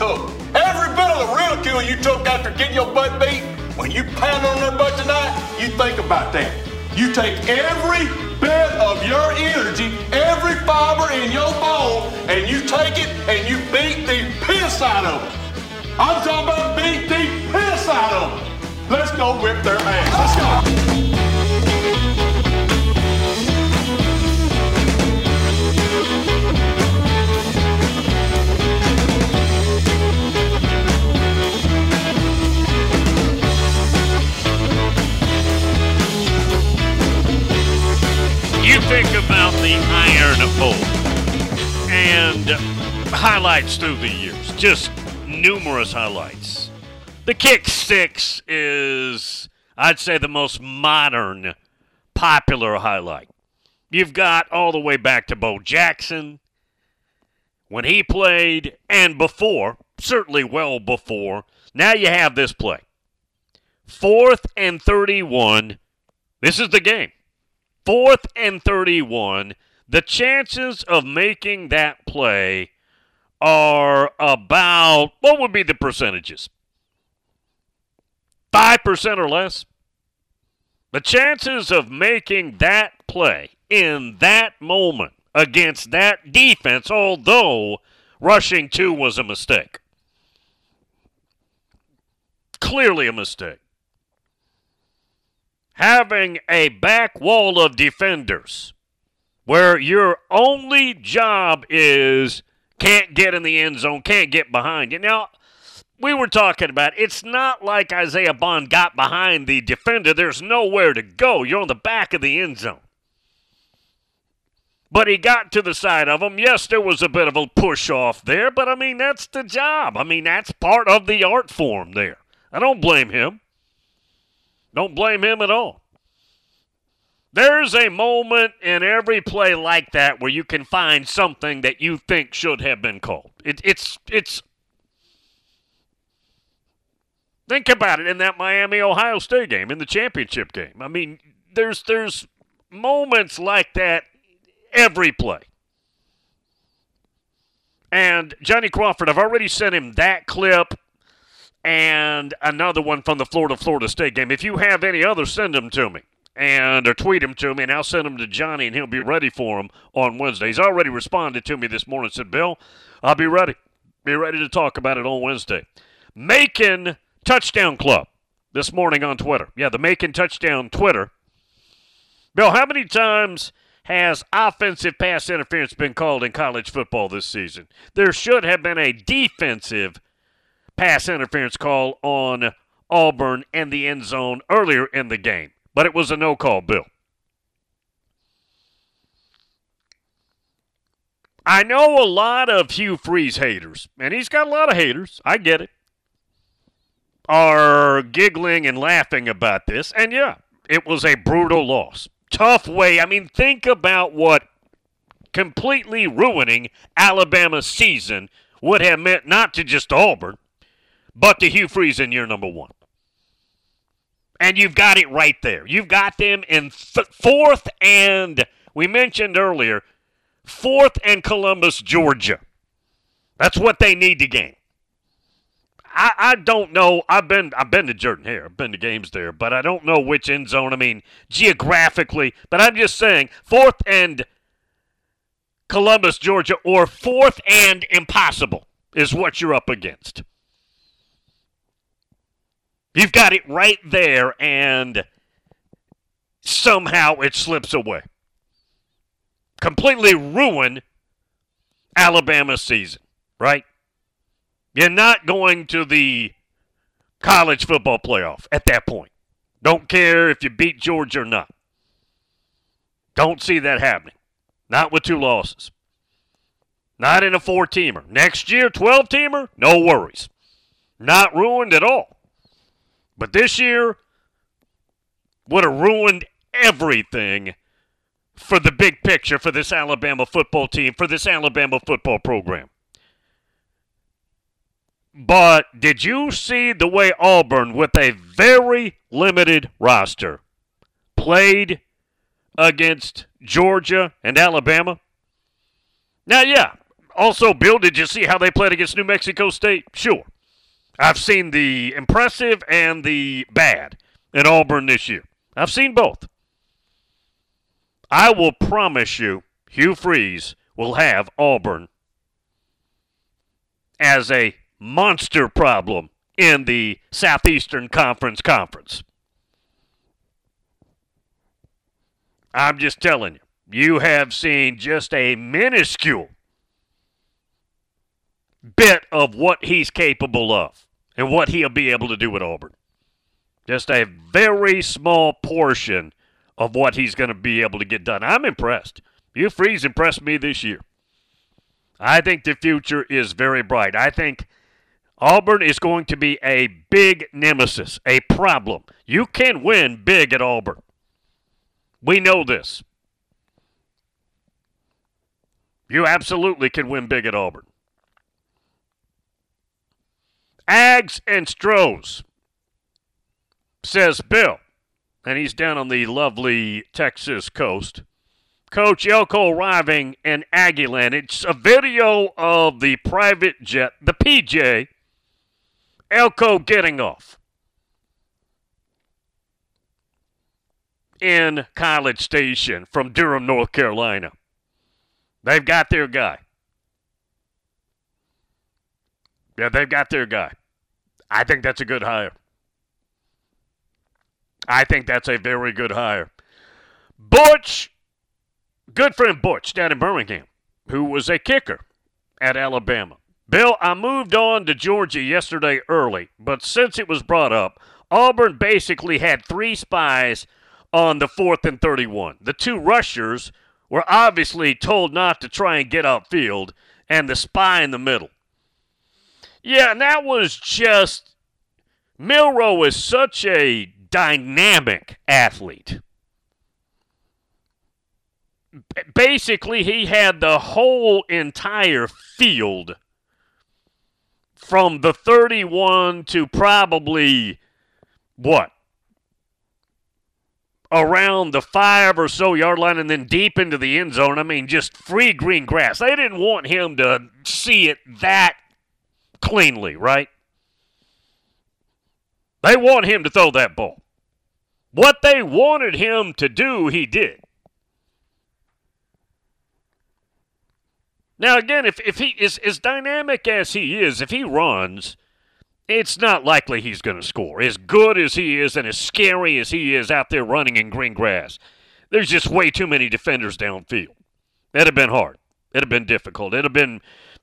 took, every bit of the ridicule you took after getting your butt beat, when you pound on their butt tonight, you think about that. You take every bit of your energy, every fiber in your bone, and you take it and you beat the piss out of them. I'm talking about beat the piss out of them. Let's go whip their ass. Let's go. Think about the Iron Bowl and highlights through the years, just numerous highlights. The kick six is, I'd say, the most modern, popular highlight. You've got all the way back to Bo Jackson when he played, and before, certainly well before. Now you have this play. Fourth and 31. This is the game. Fourth and 31. The chances of making that play are about, what would be the percentages? 5% or less? The chances of making that play in that moment against that defense, although rushing two was a mistake. Clearly a mistake. Having a back wall of defenders where your only job is can't get in the end zone, can't get behind you. Now, we were talking about it's not like Isaiah Bond got behind the defender. There's nowhere to go. You're on the back of the end zone. But he got to the side of him. Yes, there was a bit of a push off there, but I mean, that's the job. I mean, that's part of the art form there. I don't blame him. Don't blame him at all. There's a moment in every play like that where you can find something that you think should have been called. It, it's it's. Think about it in that Miami Ohio State game, in the championship game. I mean, there's there's moments like that every play. And Johnny Crawford, I've already sent him that clip and another one from the Florida Florida State game. If you have any others, send them to me and or tweet them to me, and I'll send them to Johnny, and he'll be ready for them on Wednesday. He's already responded to me this morning. Said, "Bill, I'll be ready. Be ready to talk about it on Wednesday." Macon Touchdown Club this morning on Twitter. Yeah, the Macon Touchdown Twitter. Bill, how many times has offensive pass interference been called in college football this season? There should have been a defensive pass interference call on Auburn and the end zone earlier in the game, but it was a no call, Bill. I know a lot of Hugh Freeze haters, and he's got a lot of haters. I get it. Are giggling and laughing about this, and yeah, it was a brutal loss. Tough way. I mean, think about what completely ruining Alabama's season would have meant not to just Auburn, but to Hugh Freeze in year number one. And you've got it right there. You've got them in th- fourth and, we mentioned earlier, fourth and Columbus, Georgia. That's what they need to gain. I, I don't know. I've been I've been to Jordan Hare. I've been to games there, but I don't know which end zone. I mean, geographically. But I'm just saying, fourth and Columbus, Georgia, or fourth and impossible. is what you're up against. You've got it right there, and somehow it slips away. Completely ruin Alabama's season, right? You're not going to the college football playoff at that point. Don't care if you beat Georgia or not. Don't see that happening. Not with two losses. Not in a four teamer. Next year, 12 teamer, no worries. Not ruined at all. But this year would have ruined everything for the big picture for this Alabama football team, for this Alabama football program. But did you see the way Auburn, with a very limited roster, played against Georgia and Alabama? Now, yeah. Also, Bill, did you see how they played against New Mexico State? Sure. I've seen the impressive and the bad in Auburn this year. I've seen both. I will promise you, Hugh Freeze will have Auburn as a monster problem in the Southeastern Conference Conference. I'm just telling you, you have seen just a minuscule bit of what he's capable of and what he'll be able to do with Auburn. Just a very small portion of what he's going to be able to get done. I'm impressed. Hugh Freeze impressed me this year. I think the future is very bright. I think Auburn is going to be a big nemesis, a problem. You can win big at Auburn. We know this. You absolutely can win big at Auburn. Ags and Stros, says Bill. And he's down on the lovely Texas coast. Coach Elko arriving in Aggieland. It's a video of the private jet, the PJ, Elko getting off in College Station from Durham, North Carolina. They've got their guy. Yeah, they've got their guy. I think that's a good hire. I think that's a very good hire. Butch, good friend Butch down in Birmingham, who was a kicker at Alabama. Bill, I moved on to Georgia yesterday early, but since it was brought up, Auburn basically had three spies on the fourth and 31. The two rushers were obviously told not to try and get upfield, and the spy in the middle. Yeah, and that was just. Milroe is such a dynamic athlete. Basically, he had the whole entire field from the 31 to probably what? Around the five or so yard line and then deep into the end zone. I mean, just free green grass. They didn't want him to see it that cleanly, right? They want him to throw that ball. What they wanted him to do, he did. Now, again, if, if he is as dynamic as he is, if he runs, it's not likely he's going to score. As good as he is and as scary as he is out there running in green grass, there's just way too many defenders downfield. It'd have been hard. It'd have been difficult. It'd have been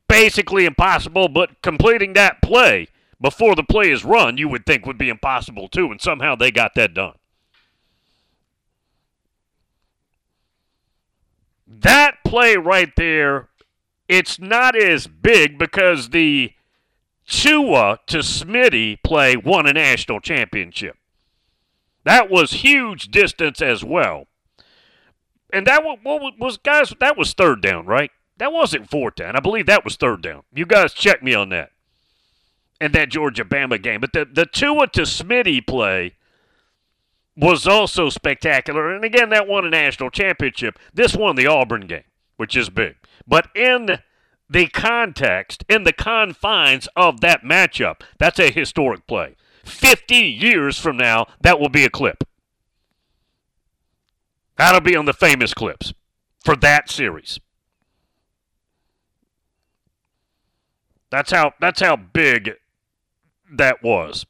basically impossible, but completing that play before the play is run, you would think would be impossible too, and somehow they got that done. That play right there, it's not as big because the Tua to Smitty play won a national championship. That was huge distance as well. And that was, was guys, that was third down, right? That wasn't fourth down. I believe that was third down. You guys check me on that. And that Georgia Bama game. But the, the Tua to Smitty play was also spectacular. And again, that won a national championship. This won the Auburn game, which is big. But in the context, in the confines of that matchup, that's a historic play. 50 years from now, that will be a clip. That'll be on the famous clips for that series. That's how that's how big that was.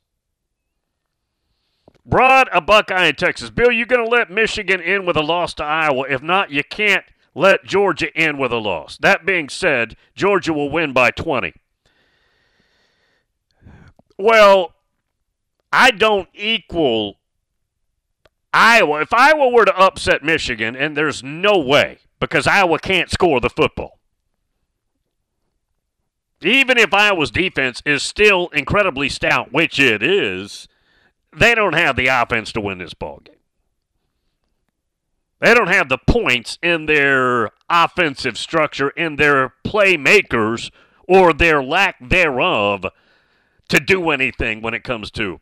Rod, a Buckeye in Texas. Bill, you going to let Michigan in with a loss to Iowa? If not, you can't let Georgia in with a loss. That being said, Georgia will win by 20. Well, I don't equal Iowa. If Iowa were to upset Michigan, and there's no way because Iowa can't score the football. Even if Iowa's defense is still incredibly stout, which it is, they don't have the offense to win this ball game. They don't have the points in their offensive structure, in their playmakers, or their lack thereof to do anything when it comes to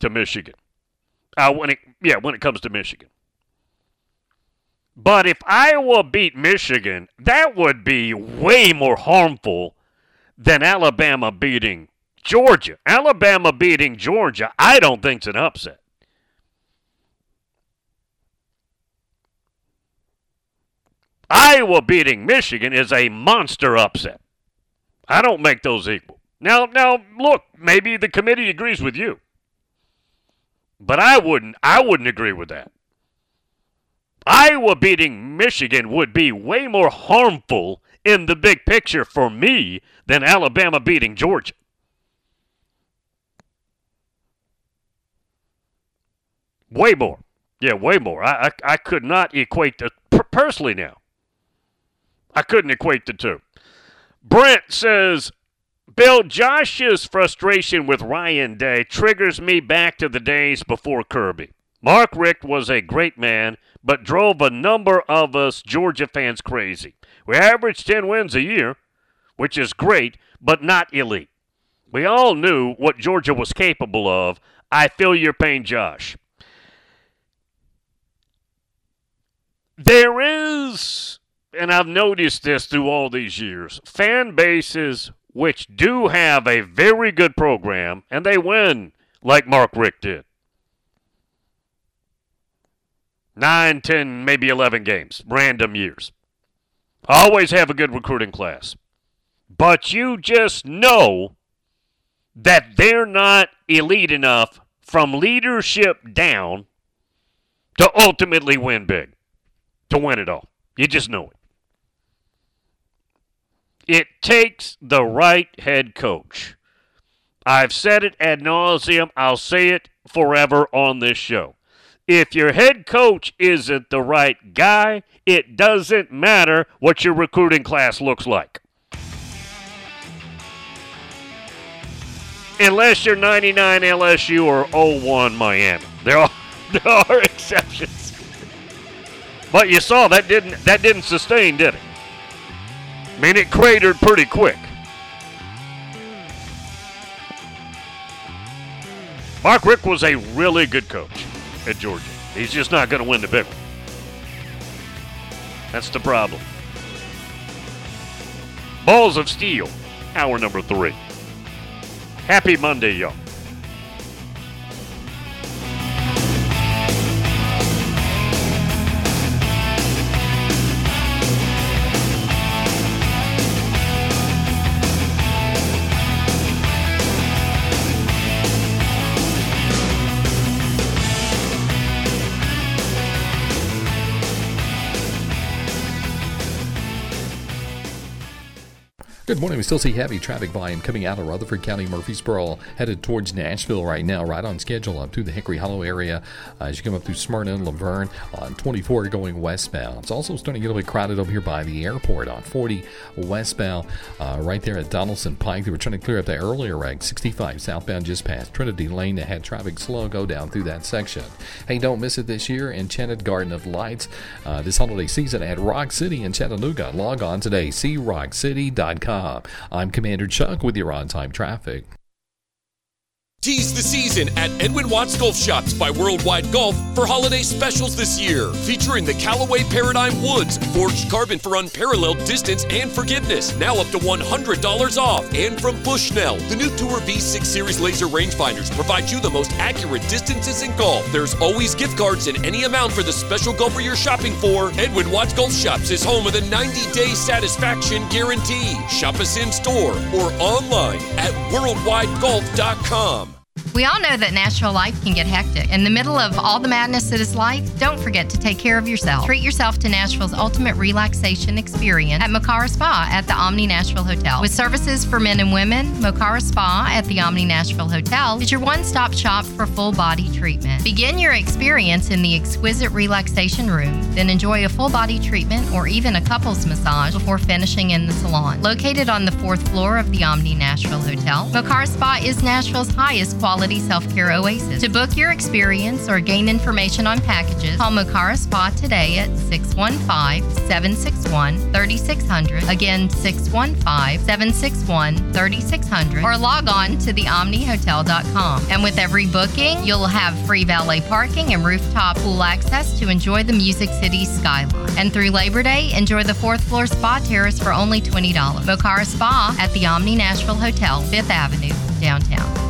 to Michigan. Uh, when it yeah, when it comes to Michigan. But if Iowa beat Michigan, that would be way more harmful than Alabama beating Georgia. Alabama beating Georgia, I don't think's an upset. Iowa beating Michigan is a monster upset. I don't make those equal. Now, now look, maybe the committee agrees with you. But I wouldn't I wouldn't agree with that. Iowa beating Michigan would be way more harmful in the big picture for me than Alabama beating Georgia. Way more. Yeah, way more. I, I, I could not equate the personally now. I couldn't equate the two. Brent says, Bill, Josh's frustration with Ryan Day triggers me back to the days before Kirby. Mark Richt was a great man, but drove a number of us Georgia fans crazy. We averaged 10 wins a year, which is great, but not elite. We all knew what Georgia was capable of. I feel your pain, Josh. There is, and I've noticed this through all these years, fan bases which do have a very good program and they win like Mark Richt did. Nine, ten, maybe 11 games, random years. Always have a good recruiting class. But you just know that they're not elite enough from leadership down to ultimately win big to win it all. You just know it. It takes the right head coach. I've said it ad nauseum. I'll say it forever on this show. If your head coach isn't the right guy, it doesn't matter what your recruiting class looks like. Unless you're 99 LSU or 01 Miami. There are, there are exceptions. But you saw that didn't that didn't sustain, did it? I mean, it cratered pretty quick. Mark Richt was a really good coach at Georgia. He's just not going to win the big one. That's the problem. Balls of Steel, hour number three. Happy Monday, y'all. Good morning. We still see heavy traffic volume coming out of Rutherford County, Murfreesboro, headed towards Nashville right now, right on schedule up through the Hickory Hollow area uh, as you come up through Smyrna and La Vergne on 24 going westbound. It's also starting to get a little bit crowded over here by the airport on 40 westbound, uh, right there at Donaldson Pike. They were trying to clear up the earlier wreck, 65 southbound just past Trinity Lane that had traffic slow go down through that section. Hey, don't miss it this year. Enchanted Garden of Lights uh, this holiday season at Rock City in Chattanooga. Log on today, rockcity.com. I'm Commander Chuck with your on time traffic. Tease the season at Edwin Watts Golf Shops by Worldwide Golf for holiday specials this year. Featuring the Callaway Paradigm Woods, forged carbon for unparalleled distance and forgiveness. Now up to $100 off. And from Bushnell, the new Tour V6 Series laser rangefinders provide you the most accurate distances in golf. There's always gift cards in any amount for the special golfer you're shopping for. Edwin Watts Golf Shops is home of the 90 day satisfaction guarantee. Shop us in store or online at worldwidegolf.com. We all know that Nashville life can get hectic. In the middle of all the madness that is life, don't forget to take care of yourself. Treat yourself to Nashville's ultimate relaxation experience at Mokara Spa at the Omni Nashville Hotel. With services for men and women, Mokara Spa at the Omni Nashville Hotel is your one stop shop for full body treatment. Begin your experience in the exquisite relaxation room, then enjoy a full body treatment or even a couples massage before finishing in the salon. Located on the fourth floor of the Omni Nashville Hotel, Mokara Spa is Nashville's highest quality self care oasis. To book your experience or gain information on packages, call Mokara Spa today at 615 761 3600. Again, 615 761 3600. Or log on to theomnihotel.com. And with every booking, you'll have free valet parking and rooftop pool access to enjoy the Music City skyline. And through Labor Day, enjoy the fourth floor spa terrace for only $20. Mokara Spa at the Omni Nashville Hotel, 5th Avenue, downtown.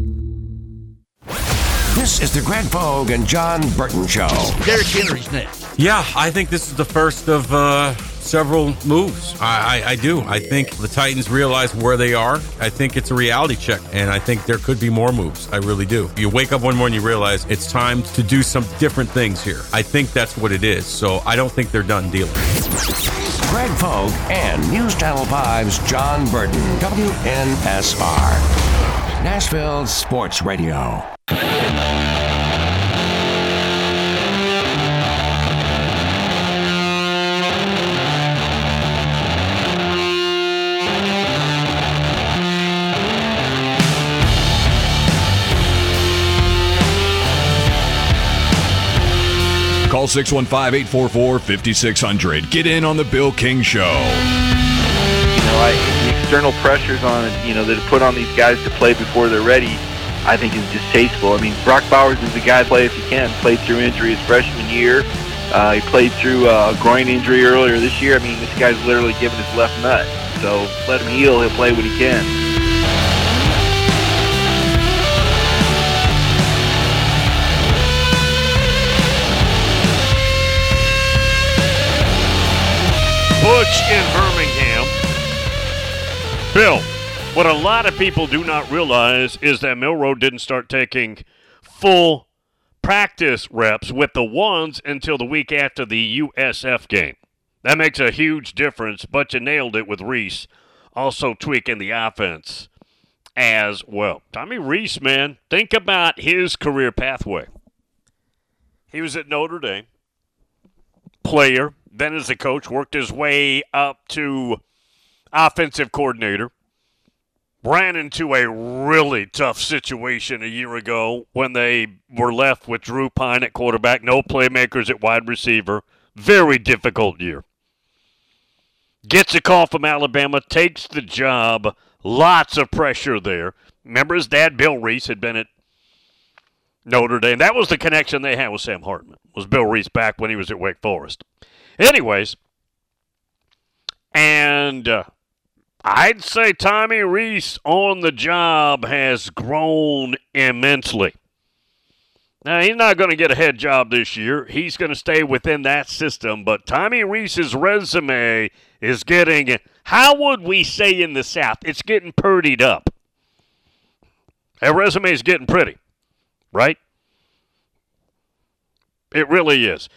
This is the Greg Pogue and John Burton Show. Derrick Henry's next. Yeah, I think this is the first of uh, several moves. I, I, I, do. I think the Titans realize where they are. I think it's a reality check, and I think there could be more moves. I really do. You wake up one morning, you realize it's time to do some different things here. I think that's what it is. So I don't think they're done dealing. Greg Pogue and News Channel 5's John Burton, WNSR, Nashville Sports Radio. Call 615 844 5600. Get in on the Bill King Show. You know, I, the external pressures on, you know, that are put on these guys to play before they're ready, I think is distasteful. I mean, Brock Bowers is the guy to play if he can. Played through injury his freshman year. Uh, he played through a groin injury earlier this year. I mean, this guy's literally given his left nut. So let him heal. He'll play when he can. Butch in Birmingham. Bill, what a lot of people do not realize is that Milroe didn't start taking full practice reps with the ones until the week after the USF game. That makes a huge difference, but you nailed it with Rees also tweaking the offense as well. Tommy Rees, man, think about his career pathway. He was at Notre Dame, player, then as a coach, worked his way up to offensive coordinator. Ran into a really tough situation a year ago when they were left with Drew Pyne at quarterback, no playmakers at wide receiver. Very difficult year. Gets a call from Alabama, takes the job. Lots of pressure there. Remember his dad, Bill Rees, had been at Notre Dame. That was the connection they had with Sam Hartman. Was Bill Rees back when he was at Wake Forest? Anyways, and uh, I'd say Tommy Rees on the job has grown immensely. Now, he's not going to get a head job this year. He's going to stay within that system. But Tommy Rees's resume is getting, how would we say in the South? It's getting purdied up. That resume is getting pretty, right? It really is.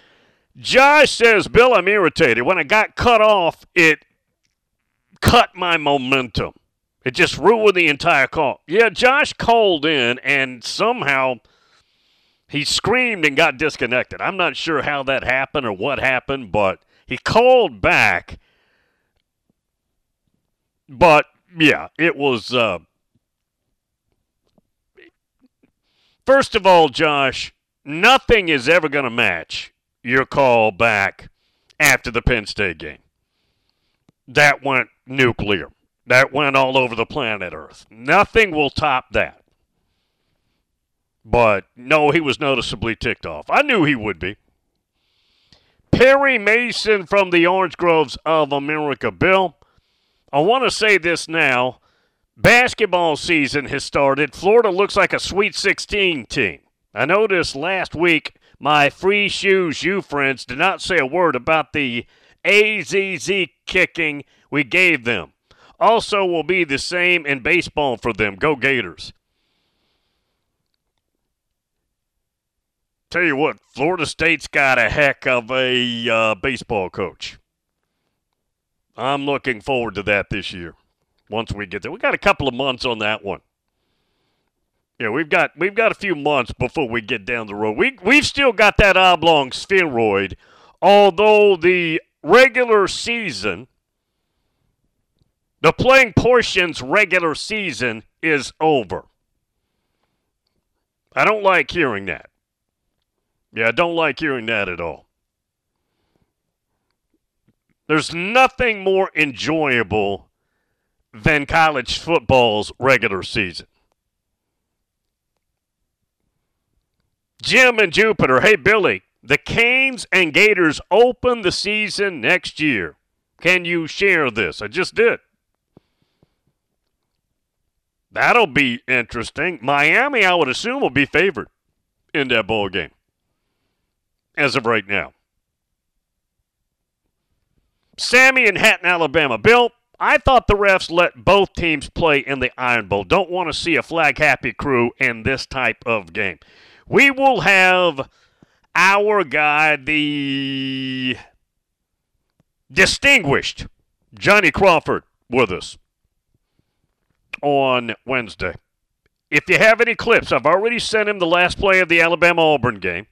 Josh says, Bill, I'm irritated. When I got cut off, it cut my momentum. It just ruined the entire call. Yeah, Josh called in and somehow he screamed and got disconnected. I'm not sure how that happened or what happened, but he called back. But yeah, it was. Uh, first of all, Josh, nothing is ever going to match your call back after the Penn State game. That went nuclear. That went all over the planet Earth. Nothing will top that. But no, he was noticeably ticked off. I knew he would be. Perry Mason from the Orange Groves of America. Bill, I want to say this now. Basketball season has started. Florida looks like a Sweet 16 team. I noticed last week my free shoes you friends did not say a word about the AZZ kicking we gave them. Also, will be the same in baseball for them. Go Gators. Tell you what, Florida State's got a heck of a uh, baseball coach. I'm looking forward to that this year. Once we get there, we got a couple of months on that one. Yeah, we've got we've got a few months before we get down the road. We we've still got that oblong spheroid, although the regular season, the playing portion's regular season is over. I don't like hearing that. Yeah, I don't like hearing that at all. There's nothing more enjoyable than college football's regular season. Jim and Jupiter, hey Billy, the Canes and Gators open the season next year. Can you share this? I just did. That'll be interesting. Miami, I would assume, will be favored in that bowl game as of right now. Sammy in Hatton, Alabama. Bill, I thought the refs let both teams play in the Iron Bowl. Don't want to see a flag happy crew in this type of game. We will have our guy, the distinguished Johnny Crawford, with us on Wednesday. If you have any clips, I've already sent him the last play of the Alabama Auburn game.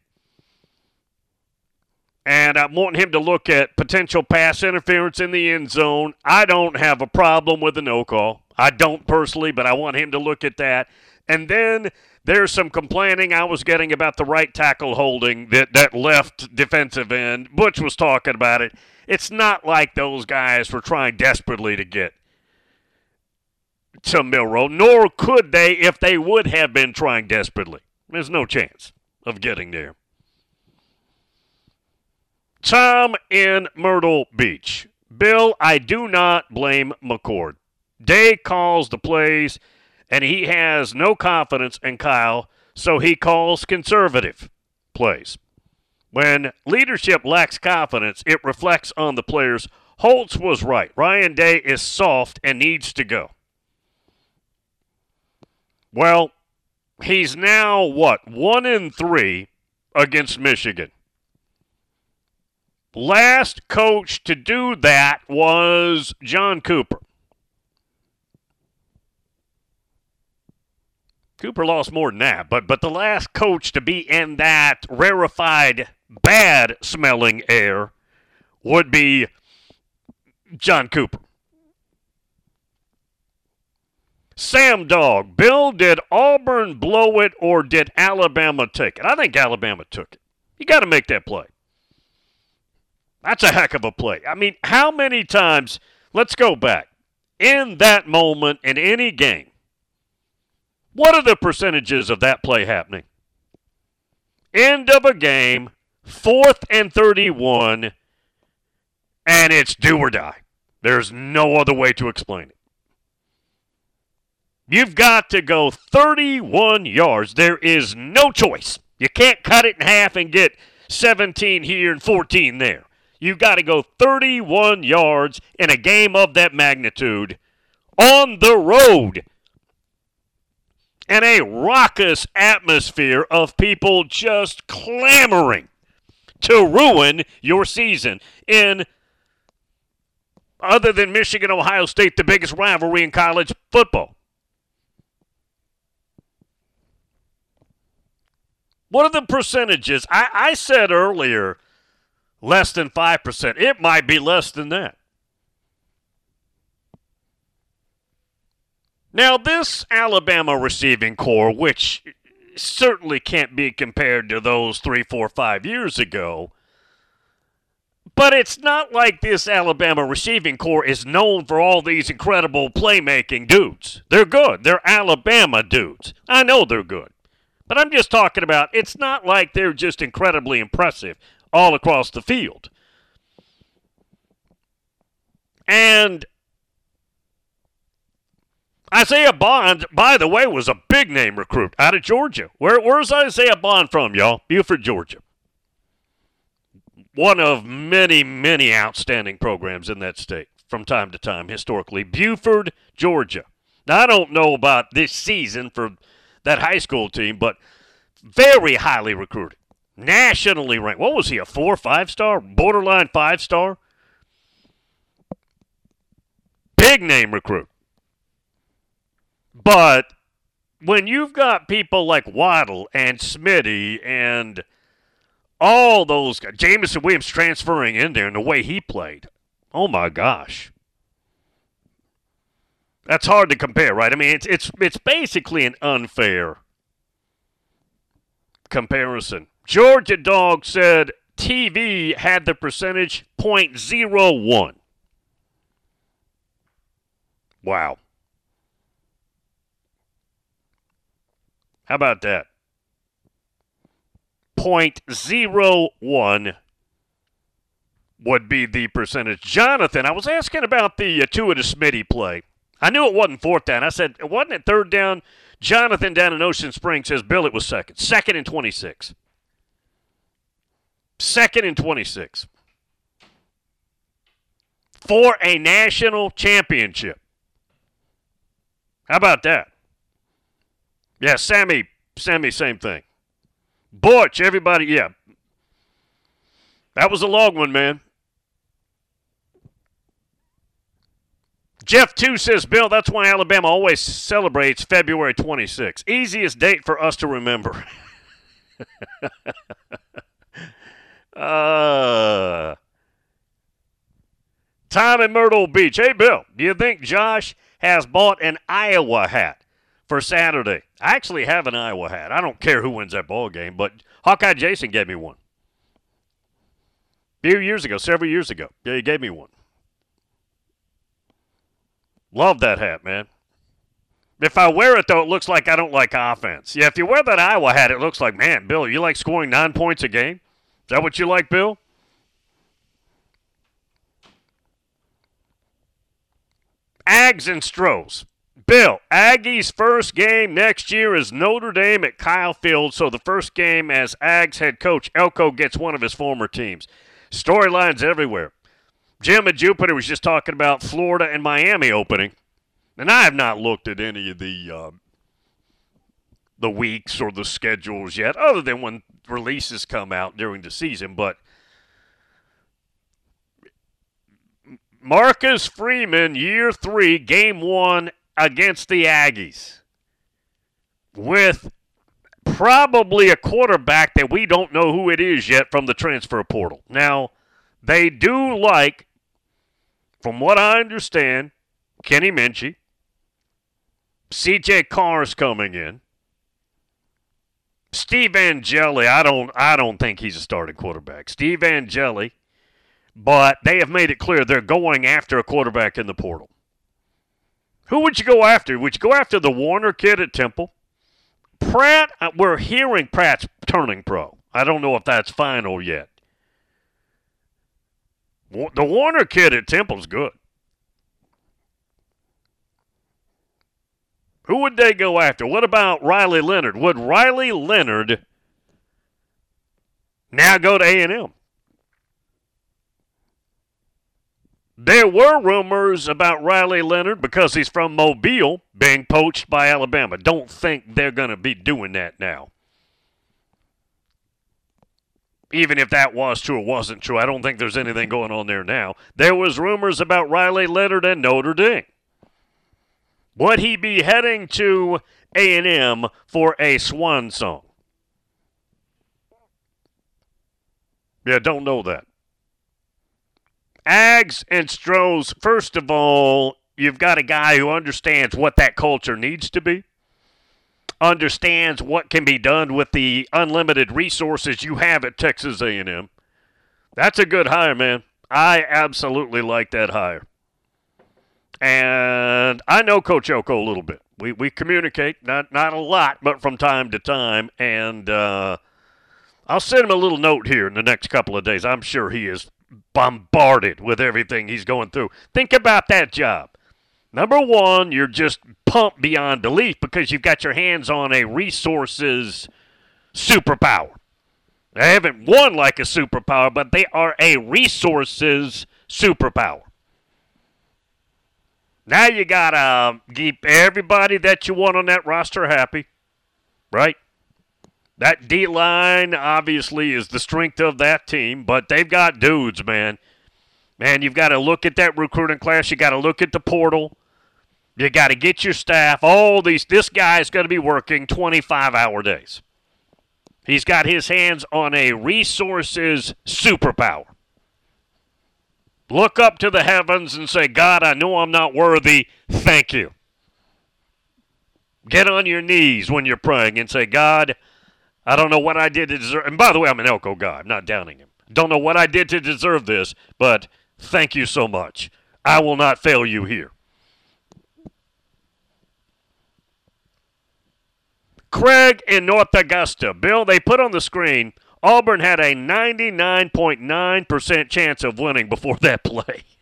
And I want him to look at potential pass interference in the end zone. I don't have a problem with the no call. I don't personally, but I want him to look at that. And then there's some complaining I was getting about the right tackle holding that, that left defensive end. Butch was talking about it. It's not like those guys were trying desperately to get to Milroe, nor could they if they would have been trying desperately. There's no chance of getting there. Tom in Myrtle Beach. Bill, I do not blame McCord. Day calls the plays, and he has no confidence in Kyle, so he calls conservative plays. When leadership lacks confidence, it reflects on the players. Holtz was right. Ryan Day is soft and needs to go. Well, he's now what? One in three against Michigan. Last coach to do that was John Cooper. Cooper lost more than that, but but the last coach to be in that rarefied, bad smelling air would be John Cooper. Sam Dog, Bill, did Auburn blow it or did Alabama take it? I think Alabama took it. You got to make that play. That's a heck of a play. I mean, how many times, let's go back, in that moment in any game, what are the percentages of that play happening? End of a game, fourth and 31, and it's do or die. There's no other way to explain it. You've got to go 31 yards. There is no choice. You can't cut it in half and get 17 here and 14 there. You've got to go 31 yards in a game of that magnitude on the road in a raucous atmosphere of people just clamoring to ruin your season in other than Michigan Ohio State, the biggest rivalry in college football. What are the percentages? I, I said earlier less than 5%. It might be less than that. Now, this Alabama receiving corps, which certainly can't be compared to those three, four, five years ago, but it's not like this Alabama receiving corps is known for all these incredible playmaking dudes. They're good. They're Alabama dudes. I know they're good. But I'm just talking about it's not like they're just incredibly impressive all across the field. And Isaiah Bond, by the way, was a big name recruit out of Georgia. Where, where's Isaiah Bond from, y'all? Buford, Georgia. One of many, many outstanding programs in that state from time to time historically. Buford, Georgia. Now, I don't know about this season for that high school team, but very highly recruited. Nationally ranked. What was he, a four, five star? Borderline five star? Big name recruit. But when you've got people like Waddle and Smitty and all those guys, Jameson Williams transferring in there and the way he played, oh my gosh. That's hard to compare, right? I mean, it's it's it's basically an unfair comparison. Georgia Dog said TV had the percentage 0.01. Wow. How about that? 0.01 would be the percentage. Jonathan, I was asking about the uh, Tua to Smitty play. I knew it wasn't fourth down. I said, wasn't it third down? Jonathan down in Ocean Springs says Bill, it was second. Second and 26. Second and 26. For a national championship. How about that? Yeah, Sammy, Sammy, same thing. Butch, everybody, yeah. That was a long one, man. Jeff 2 says, Bill, that's why Alabama always celebrates February 26. Easiest date for us to remember. uh, time in Myrtle Beach. Hey, Bill, do you think Josh has bought an Iowa hat for Saturday? I actually have an Iowa hat. I don't care who wins that ball game, but Hawkeye Jason gave me one. A few years ago, several years ago. Yeah, he gave me one. Love that hat, man. If I wear it, though, it looks like I don't like offense. Yeah, if you wear that Iowa hat, it looks like, man, Bill, you like scoring nine points a game? Is that what you like, Bill? Ags and Stros. Bill, Aggies' first game next year is Notre Dame at Kyle Field, so the first game as Ags head coach, Elko gets one of his former teams. Storylines everywhere. Jim and Jupiter was just talking about Florida and Miami opening, and I have not looked at any of the uh, the weeks or the schedules yet, other than when releases come out during the season. But Marcus Freeman, year three, game one against the Aggies, with probably a quarterback that we don't know who it is yet from the transfer portal. Now, they do like from what I understand, Kenny Minchey, CJ Carr's coming in. Steve Angeli, I don't I don't think he's a starting quarterback. Steve Angeli, but they have made it clear they're going after a quarterback in the portal. Who would you go after? Would you go after the Warren kid at Temple? Pratt, uh, we're hearing Pratt's turning pro. I don't know if that's final yet. The Warren kid at Temple's good. Who would they go after? What about Riley Leonard? Would Riley Leonard now go to A&M? There were rumors about Riley Leonard because he's from Mobile being poached by Alabama. Don't think they're going to be doing that now. even if that was true or wasn't true. I don't think there's anything going on there now. There was rumors about Riley Leonard and Notre Dame. Would he be heading to A&M for a swan song? Yeah, don't know that. Ags and Stros, first of all, you've got a guy who understands what that culture needs to be, understands what can be done with the unlimited resources you have at Texas A&M. That's a good hire, man. I absolutely like that hire. And I know Coach Elko a little bit. We we communicate, not not a lot, but from time to time. And uh, I'll send him a little note here in the next couple of days. I'm sure he is bombarded with everything he's going through. Think about that job. Number one, you're just pumped beyond belief because you've got your hands on a resources superpower. They haven't won like a superpower, but they are a resources superpower. Now you gotta uh, keep everybody that you want on that roster happy, right? That D line obviously is the strength of that team, but they've got dudes, man. Man, you've got to look at that recruiting class. You got to look at the portal. You got to get your staff. All these. This guy's going to be working 25 hour days. He's got his hands on a resources superpower. Look up to the heavens and say, God, I know I'm not worthy. Thank you. Get on your knees when you're praying and say, God, I don't know what I did to deserve. And by the way, I'm an Elko guy. I'm not downing him. Don't know what I did to deserve this, but thank you so much. I will not fail you here. Craig in North Augusta. Bill, they put on the screen Auburn had a 99.9% chance of winning before that play.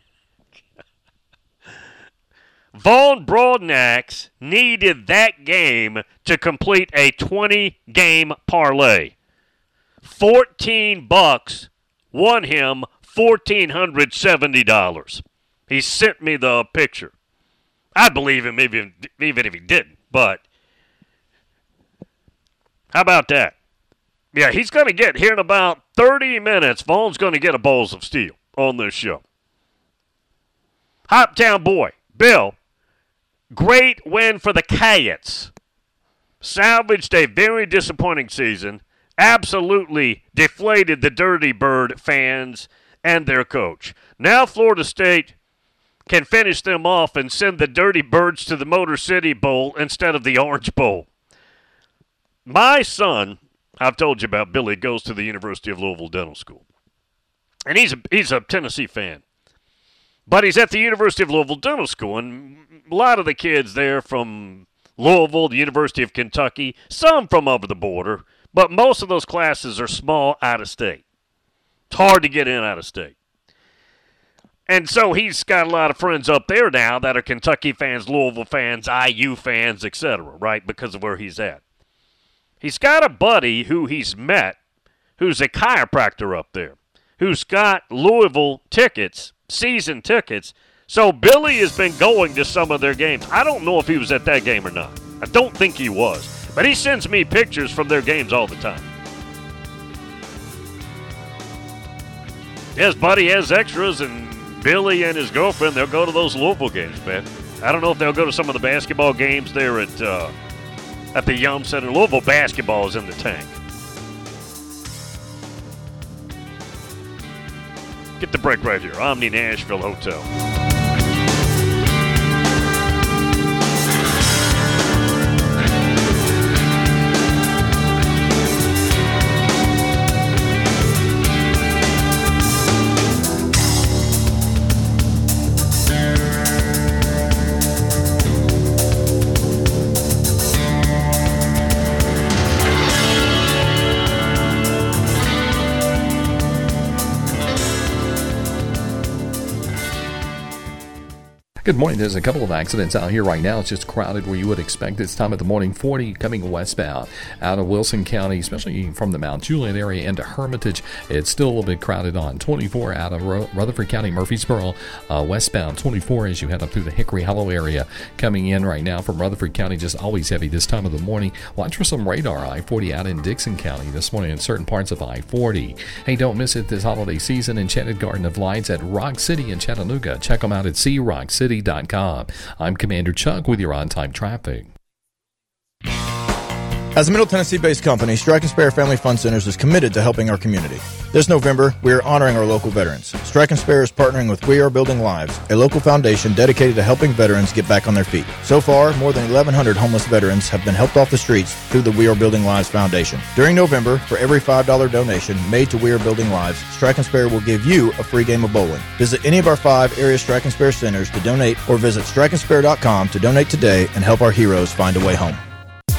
Vaughn Broadnax needed that game to complete a 20 game parlay. 14 bucks won him $1,470. He sent me the picture. I believe him even, even if he didn't, but how about that? Yeah, he's going to get here in about 30 minutes. Vaughn's going to get a Bowls of Steel on this show. Hoptown boy, Bill, great win for the Cayets. Salvaged a very disappointing season. Absolutely deflated the Dirty Bird fans and their coach. Now Florida State can finish them off and send the Dirty Birds to the Motor City Bowl instead of the Orange Bowl. My son I've told you about Billy goes to the University of Louisville Dental School. And he's a, he's a Tennessee fan. But he's at the University of Louisville Dental School, and a lot of the kids there from Louisville, the University of Kentucky, some from over the border, but most of those classes are small out of state. It's hard to get in out of state. And so he's got a lot of friends up there now that are Kentucky fans, Louisville fans, IU fans, etc., right, because of where he's at. He's got a buddy who he's met who's a chiropractor up there, who's got Louisville tickets, season tickets. So Billy has been going to some of their games. I don't know if he was at that game or not. I don't think he was. But he sends me pictures from their games all the time. His buddy has extras, and Billy and his girlfriend, they'll go to those Louisville games, man. I don't know if they'll go to some of the basketball games there at uh, at the Yum Center. Louisville basketball is in the tank. Get the break right here. Omni Nashville Hotel. Good morning. There's a couple of accidents out here right now. It's just crowded where you would expect this time of the morning. 40 coming westbound out of Wilson County, especially from the Mount Juliet area into Hermitage. It's still a little bit crowded on 24 out of Rutherford County, Murfreesboro, uh, westbound 24 as you head up through the Hickory Hollow area. Coming in right now from Rutherford County, just always heavy this time of the morning. Watch for some radar I 40 out in Dickson County this morning in certain parts of I 40. Hey, don't miss it this holiday season. Enchanted Garden of Lights at Rock City in Chattanooga. Check them out at CRockCity I'm Commander Chuck with your on time traffic. As a Middle Tennessee based company, Strike and Spare Family Fun Centers is committed to helping our community. This November, we are honoring our local veterans. Strike and Spare is partnering with We Are Building Lives, a local foundation dedicated to helping veterans get back on their feet. So far, more than 1,100 homeless veterans have been helped off the streets through the We Are Building Lives Foundation. During November, for every $5 donation made to We Are Building Lives, Strike and Spare will give you a free game of bowling. Visit any of our five area Strike and Spare centers to donate or visit strikeandspare.com to donate today and help our heroes find a way home.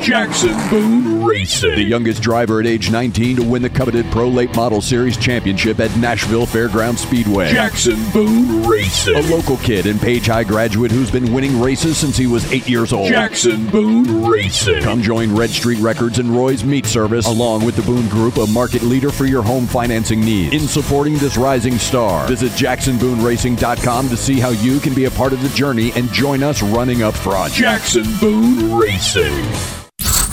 Jackson Boone Racing. The youngest driver at age 19 to win the coveted Pro Late Model Series championship at Nashville Fairground Speedway. Jackson Boone Racing. A local kid and Page High graduate who's been winning races since he was eight years old. Jackson Boone Racing. Come join Red Street Records and Roy's Meat Service, along with the Boone Group, a market leader for your home financing needs. In supporting this rising star, visit JacksonBooneRacing.com to see how you can be a part of the journey and join us running up front. Jackson Boone Racing.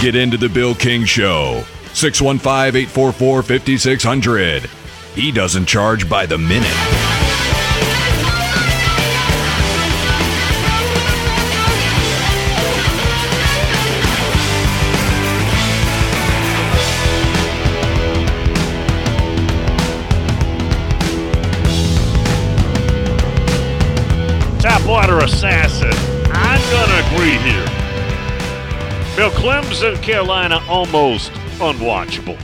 Get into the Bill King Show. 615 844 5600. He doesn't charge by the minute. Topwater Assassin. Bill, Clemson, Carolina, almost unwatchable.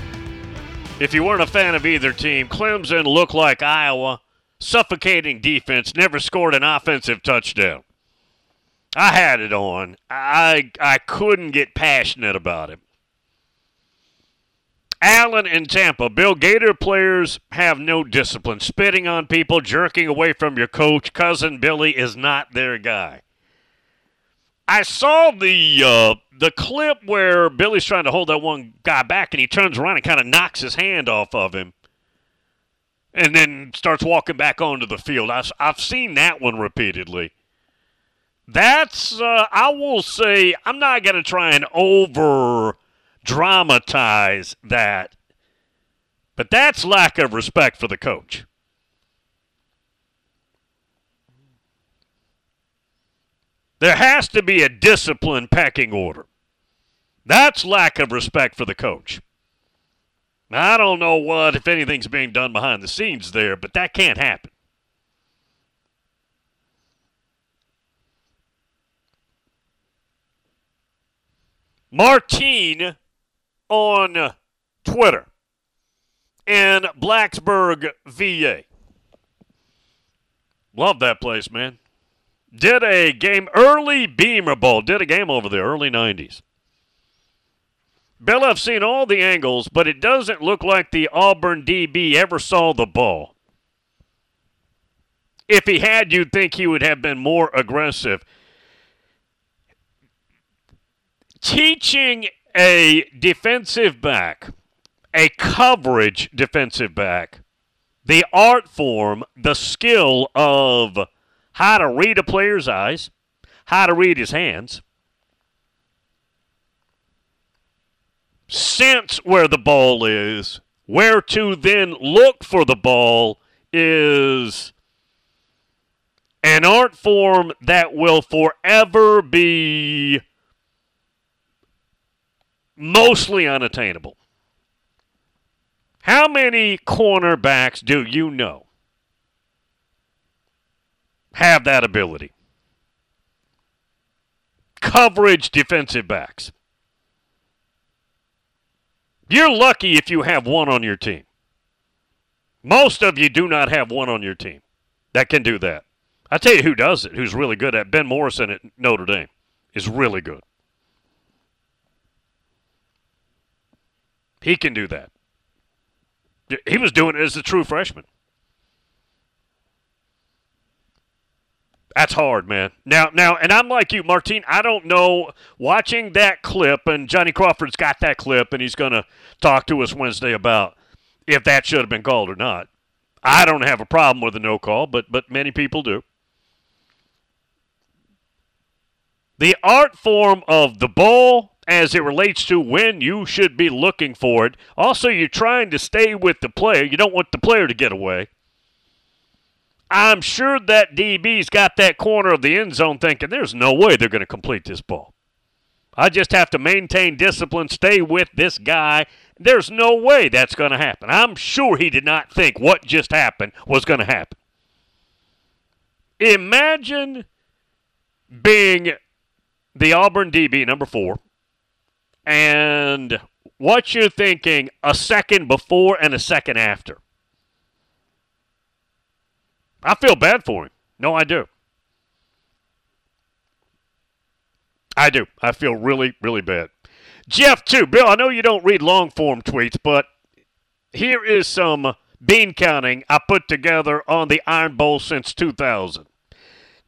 If you weren't a fan of either team, Clemson looked like Iowa. Suffocating defense, never scored an offensive touchdown. I had it on. I I couldn't get passionate about it. Allen and Tampa. Bill Gator players have no discipline. Spitting on people, jerking away from your coach. Cousin Billy is not their guy. I saw the uh, the clip where Billy's trying to hold that one guy back, and he turns around and kind of knocks his hand off of him, and then starts walking back onto the field. I've, I've seen that one repeatedly. That's uh, I will say I'm not to try and over dramatize that, but that's lack of respect for the coach. There has to be a discipline pecking order. That's lack of respect for the coach. Now, I don't know what, if anything's being done behind the scenes there, but that can't happen. Martine on Twitter in Blacksburg, VA. Love that place, man. Did a game early Beamer Bowl. Did a game over there, early 90s. Bill, I've seen all the angles, but it doesn't look like the Auburn DB ever saw the ball. If he had, you'd think he would have been more aggressive. Teaching a defensive back, a coverage defensive back, the art form, the skill of how to read a player's eyes, how to read his hands, sense where the ball is, where to then look for the ball is an art form that will forever be mostly unattainable. How many cornerbacks do you know have that ability? Coverage defensive backs. You're lucky if you have one on your team. Most of you do not have one on your team that can do that. I tell you who does it, who's really good at Ben Morrison at Notre Dame is really good. He can do that. He was doing it as a true freshman. That's hard, man. Now, now, and I'm like you, Martine. I don't know. Watching that clip, and Johnny Crawford's got that clip, and he's going to talk to us Wednesday about if that should have been called or not. I don't have a problem with a no call, but but many people do. The art form of the ball as it relates to when you should be looking for it. Also, you're trying to stay with the player. You don't want the player to get away. I'm sure that DB's got that corner of the end zone thinking there's no way they're going to complete this ball. I just have to maintain discipline, stay with this guy. There's no way that's going to happen. I'm sure he did not think what just happened was going to happen. Imagine being the Auburn DB, number four, and what you're thinking a second before and a second after. I feel bad for him. No, I do. I do. I feel really, really bad. Jeff, too. Bill, I know you don't read long form tweets, but here is some bean counting I put together on the Iron Bowl since 2000.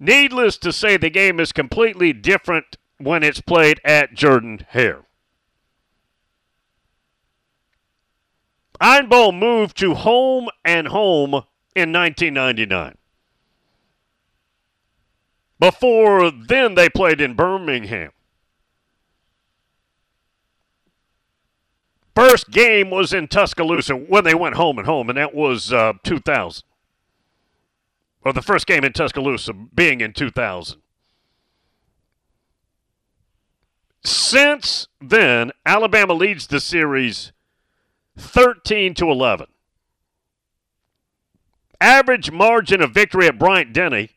Needless to say, the game is completely different when it's played at Jordan Hare. Iron Bowl moved to home and home in 1999. Before then, they played in Birmingham. First game was in Tuscaloosa when they went home and home, and that was uh, 2000. Or the first game in Tuscaloosa being in 2000. Since then, Alabama leads the series 13 to 11. Average margin of victory at Bryant Denny,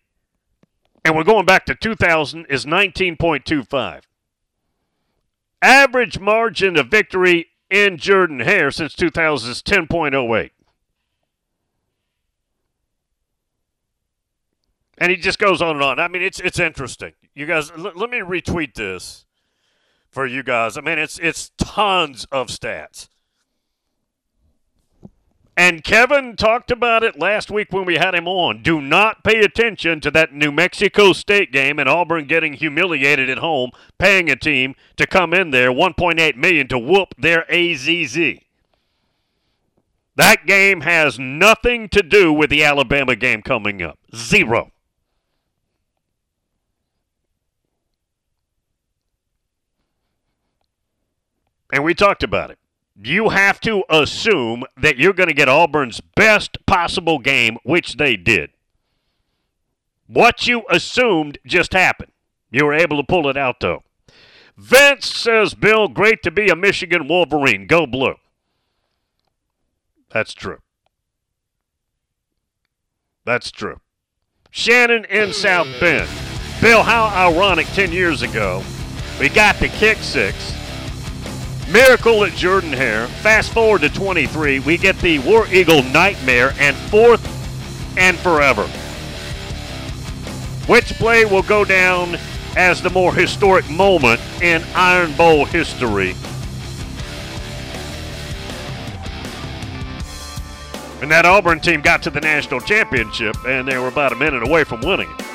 and we're going back to 2000, is 19.25. Average margin of victory in Jordan Hare since 2000 is 10.08. And he just goes on and on. I mean, it's it's interesting. You guys, l- let me retweet this for you guys. I mean, it's it's tons of stats. And Kevin talked about it last week when we had him on. Do not pay attention to that New Mexico State game and Auburn getting humiliated at home, paying a team to come in there 1.8 million to whoop their AZZ. That game has nothing to do with the Alabama game coming up. Zero. And we talked about it you have to assume that you're going to get Auburn's best possible game, which they did. What you assumed just happened. You were able to pull it out, though. Vince says, Bill, great to be a Michigan Wolverine. Go blue. That's true. That's true. Shannon in South Bend. Bill, how ironic 10 years ago, we got the kick six Miracle at Jordan Hare. Fast forward to 23, we get the War Eagle Nightmare and fourth and forever. Which play will go down as the more historic moment in Iron Bowl history? And that Auburn team got to the national championship, and they were about a minute away from winning it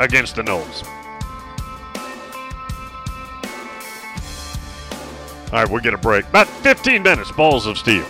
against the Noles. All right, we'll get a break. About 15 minutes, balls of steel.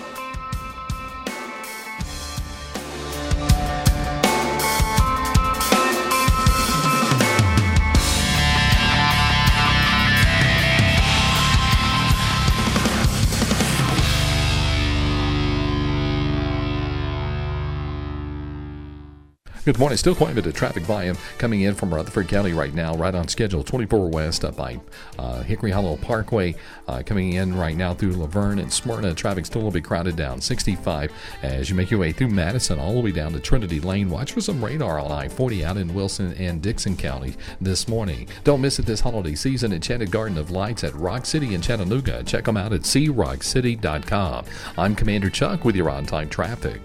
Good morning. Still quite a bit of traffic volume coming in from Rutherford County right now, right on schedule. 24 West up by uh, Hickory Hollow Parkway uh, coming in right now through La Vergne and Smyrna. Traffic still a little bit crowded down 65 as you make your way through Madison all the way down to Trinity Lane. Watch for some radar on I 40 out in Wilson and Dickson County this morning. Don't miss it this holiday season. Enchanted Garden of Lights at Rock City in Chattanooga. Check them out at seerockcity.com. I'm Commander Chuck with your on time traffic.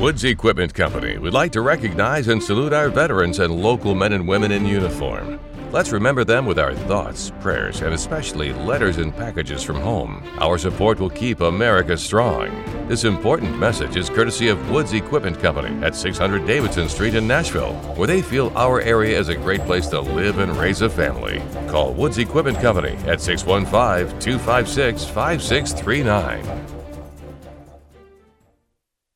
Woods Equipment Company would like to recognize and salute our veterans and local men and women in uniform. Let's remember them with our thoughts, prayers, and especially letters and packages from home. Our support will keep America strong. This important message is courtesy of Woods Equipment Company at 600 Davidson Street in Nashville, where they feel our area is a great place to live and raise a family. Call Woods Equipment Company at 615 256 5639.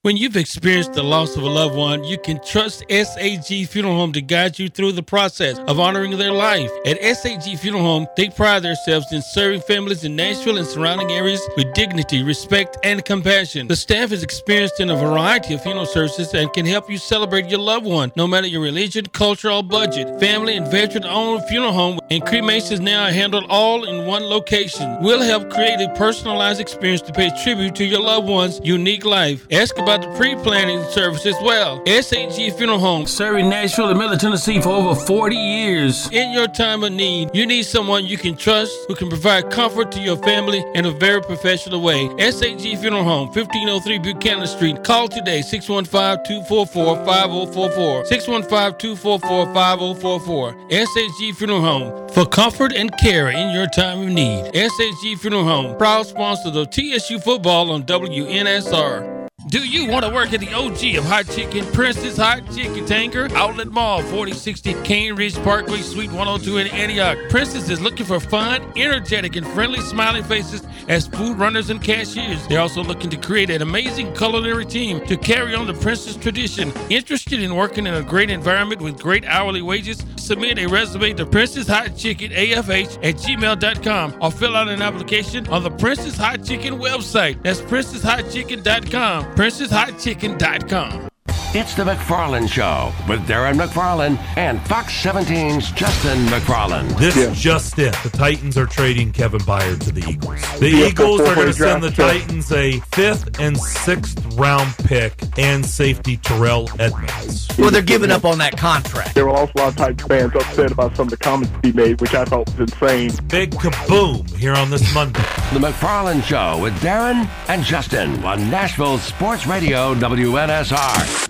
When you've experienced the loss of a loved one, you can trust SAG Funeral Home to guide you through the process of honoring their life. At SAG Funeral Home, they pride themselves in serving families in Nashville and surrounding areas with dignity, respect, and compassion. The staff is experienced in a variety of funeral services and can help you celebrate your loved one, no matter your religion, culture, or budget. Family and veteran-owned funeral home and cremations now are handled all in one location. We'll help create a personalized experience to pay tribute to your loved one's unique life. Ask about the pre-planning service as well. SAG Funeral Home, serving Nashville and Middle Tennessee for over 40 years. In your time of need, you need someone you can trust who can provide comfort to your family in a very professional way. SAG Funeral Home, 1503 Buchanan Street. Call today, 615-244-5044. 615-244-5044. SAG Funeral Home, for comfort and care in your time of need. SAG Funeral Home, proud sponsor of TSU football on WNSR. Do you want to work at the OG of hot chicken, Prince's Hot Chicken Tanger, Outlet Mall, 4060 Cane Ridge Parkway, Suite 102 in Antioch? Prince's is looking for fun, energetic, and friendly smiling faces as food runners and cashiers. They're also looking to create an amazing culinary team to carry on the Prince's tradition. Interested in working in a great environment with great hourly wages? Submit a resume to Prince's Hot Chicken AFH at gmail.com or fill out an application on the Prince's Hot Chicken website. That's princeshotchicken.com. PrincesHotChicken.com. It's the McFarland Show with Darren McFarland and Fox 17's Justin McFarland. This is just it. The Titans are trading Kevin Byard to the Eagles. The Eagles are going to send the Titans a fifth and sixth round pick and safety Terrell Edmunds. Well, they're giving up on that contract. There were also a lot of Titans fans upset about some of the comments he made, which I thought was insane. Big kaboom here on this Monday. The McFarland Show with Darren and Justin on Nashville Sports Radio WNSR.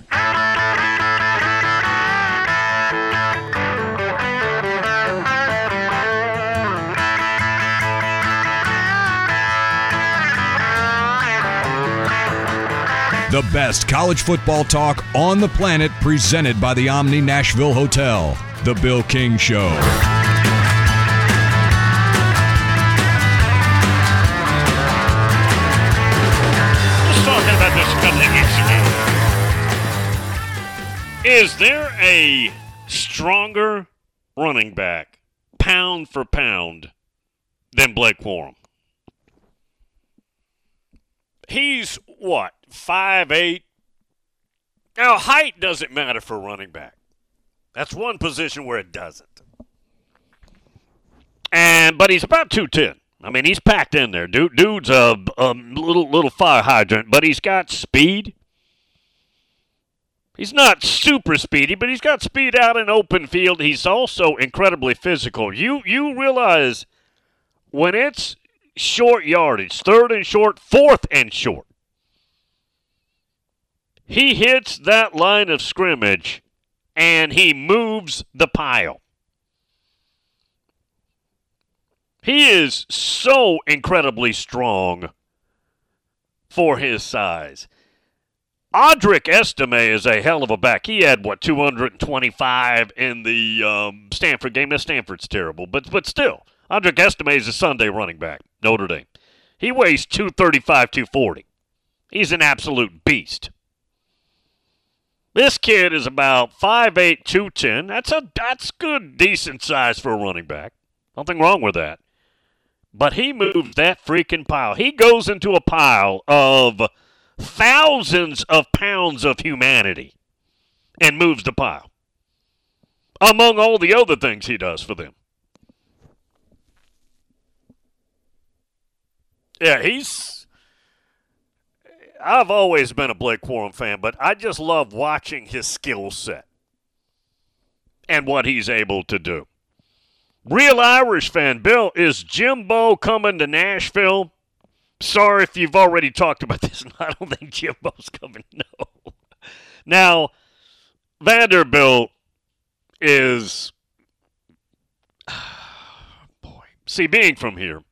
The best college football talk on the planet presented by the Omni Nashville Hotel. The Bill King Show. Just talking about this a couple of weeks ago. Is there a stronger running back, pound for pound, than Blake Corum? He's what, five eight? Now height doesn't matter for running back. That's one position where it doesn't. And but he's about two ten. I mean, he's packed in there. Dude, dude's a, a little little fire hydrant, but he's got speed. He's not super speedy, but he's got speed out in open field. He's also incredibly physical. You you realize when it's short yardage, third and short, fourth and short, he hits that line of scrimmage and he moves the pile. He is so incredibly strong for his size. Audric Estime is a hell of a back. He had what 225 in the um, Stanford game. Now Stanford's terrible, but but still, Audric Estime is a Sunday running back. Notre Dame. He weighs 235, 240. He's an absolute beast. This kid is about 5'8", 210. That's a that's good, decent size for a running back. Nothing wrong with that. But he moves that freaking pile. He goes into a pile of thousands of pounds of humanity and moves the pile. Among all the other things he does for them. Yeah, he's. I've always been a Blake Corum fan, but I just love watching his skill set and what he's able to do. Real Irish fan, Bill, is Jimbo coming to Nashville? Sorry if you've already talked about this. I don't think Jimbo's coming. No. Now, Vanderbilt is. Boy. See, being from here,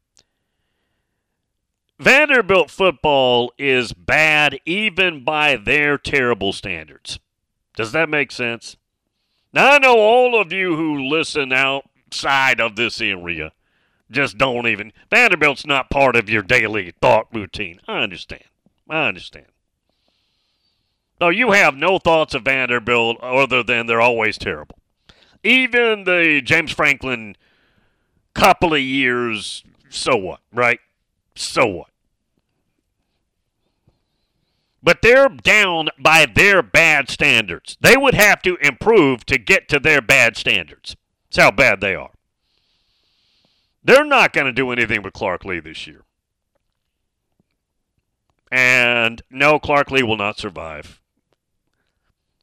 Vanderbilt football is bad even by their terrible standards. Does that make sense? Now, I know all of you who listen outside of this area just don't even. Vanderbilt's not part of your daily thought routine. I understand. I understand. No, you have no thoughts of Vanderbilt other than they're always terrible. Even the James Franklin couple of years, so what, right? So what? But they're down by their bad standards. They would have to improve to get to their bad standards. That's how bad they are. They're not going to do anything with Clark Lea this year. And no, Clark Lea will not survive.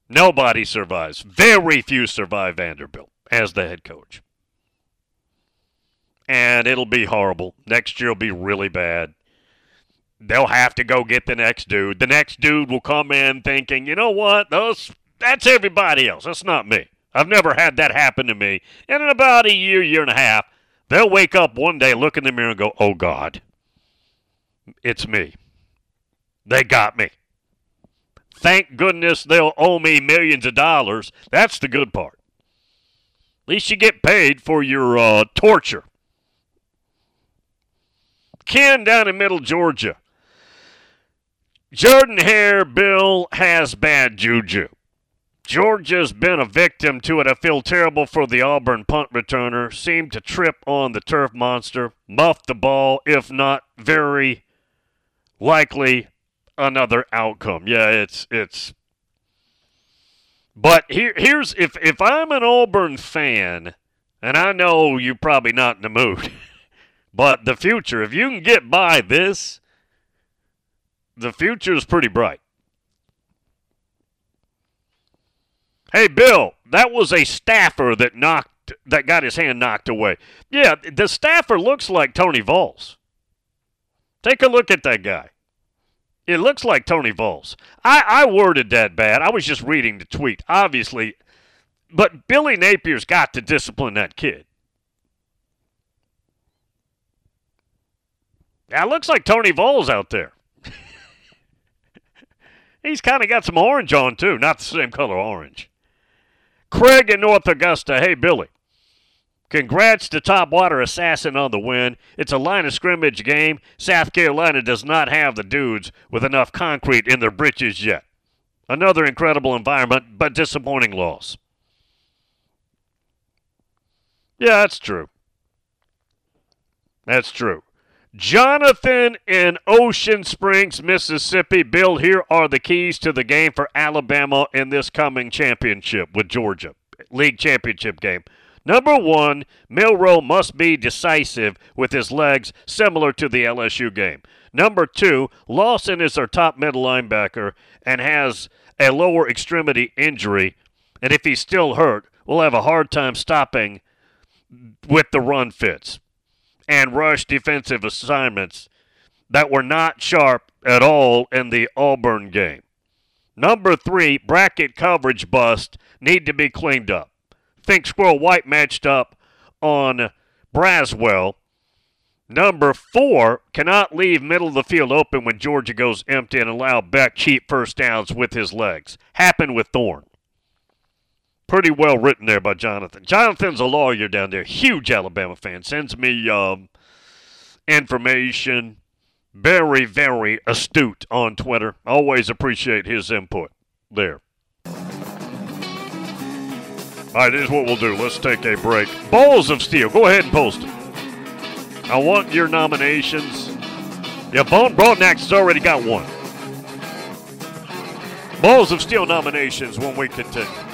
Nobody survives. Very few survive Vanderbilt as the head coach. And it'll be horrible. Next year will be really bad. They'll have to go get the next dude. The next dude will come in thinking, you know what? Those that's everybody else. That's not me. I've never had that happen to me. And in about a year, year and a half, they'll wake up one day, look in the mirror, and go, oh God, it's me. They got me. Thank goodness they'll owe me millions of dollars. That's the good part. At least you get paid for your uh, torture. Ken down in Middle Georgia. Jordan Hare Bill has bad juju. Georgia's been a victim to it. I feel terrible for the Auburn punt returner. Seemed to trip on the turf monster, muffed the ball, if not very likely another outcome. Yeah, it's it's but here here's if if I'm an Auburn fan, and I know you're probably not in the mood, but the future, if you can get by this, the future is pretty bright. Hey, Bill, that was a staffer that knocked that got his hand knocked away. Yeah, the staffer looks like Tony Vols. Take a look at that guy. It looks like Tony Vols. I, I worded that bad. I was just reading the tweet, obviously. But Billy Napier's got to discipline that kid. That looks like Tony Vols out there. He's kind of got some orange on, too. Not the same color orange. Craig in North Augusta. Hey, Billy. Congrats to Top Water Assassin on the win. It's a line of scrimmage game. South Carolina does not have the dudes with enough concrete in their britches yet. Another incredible environment, but disappointing loss. Yeah, that's true. That's true. Jonathan in Ocean Springs, Mississippi. Bill, here are the keys to the game for Alabama in this coming championship with Georgia. League championship game. Number one, Milroe must be decisive with his legs, similar to the LSU game. Number two, Lawson is our top middle linebacker and has a lower extremity injury, and if he's still hurt, we'll have a hard time stopping with the run fits and rush defensive assignments that were not sharp at all in the Auburn game. Number three, bracket coverage bust need to be cleaned up. Think Squirrel White matched up on Braswell. Number four, cannot leave middle of the field open when Georgia goes empty and allow Beck cheap first downs with his legs. Happened with Thorne. Pretty well written there by Jonathan. Jonathan's a lawyer down there, huge Alabama fan. Sends me um, information. Very, very astute on Twitter. Always appreciate his input there. All right, here's what we'll do. Let's take a break. Balls of Steel. Go ahead and post. I want your nominations. Yeah, Vaughn Broadnax has already got one. Balls of Steel nominations when we continue.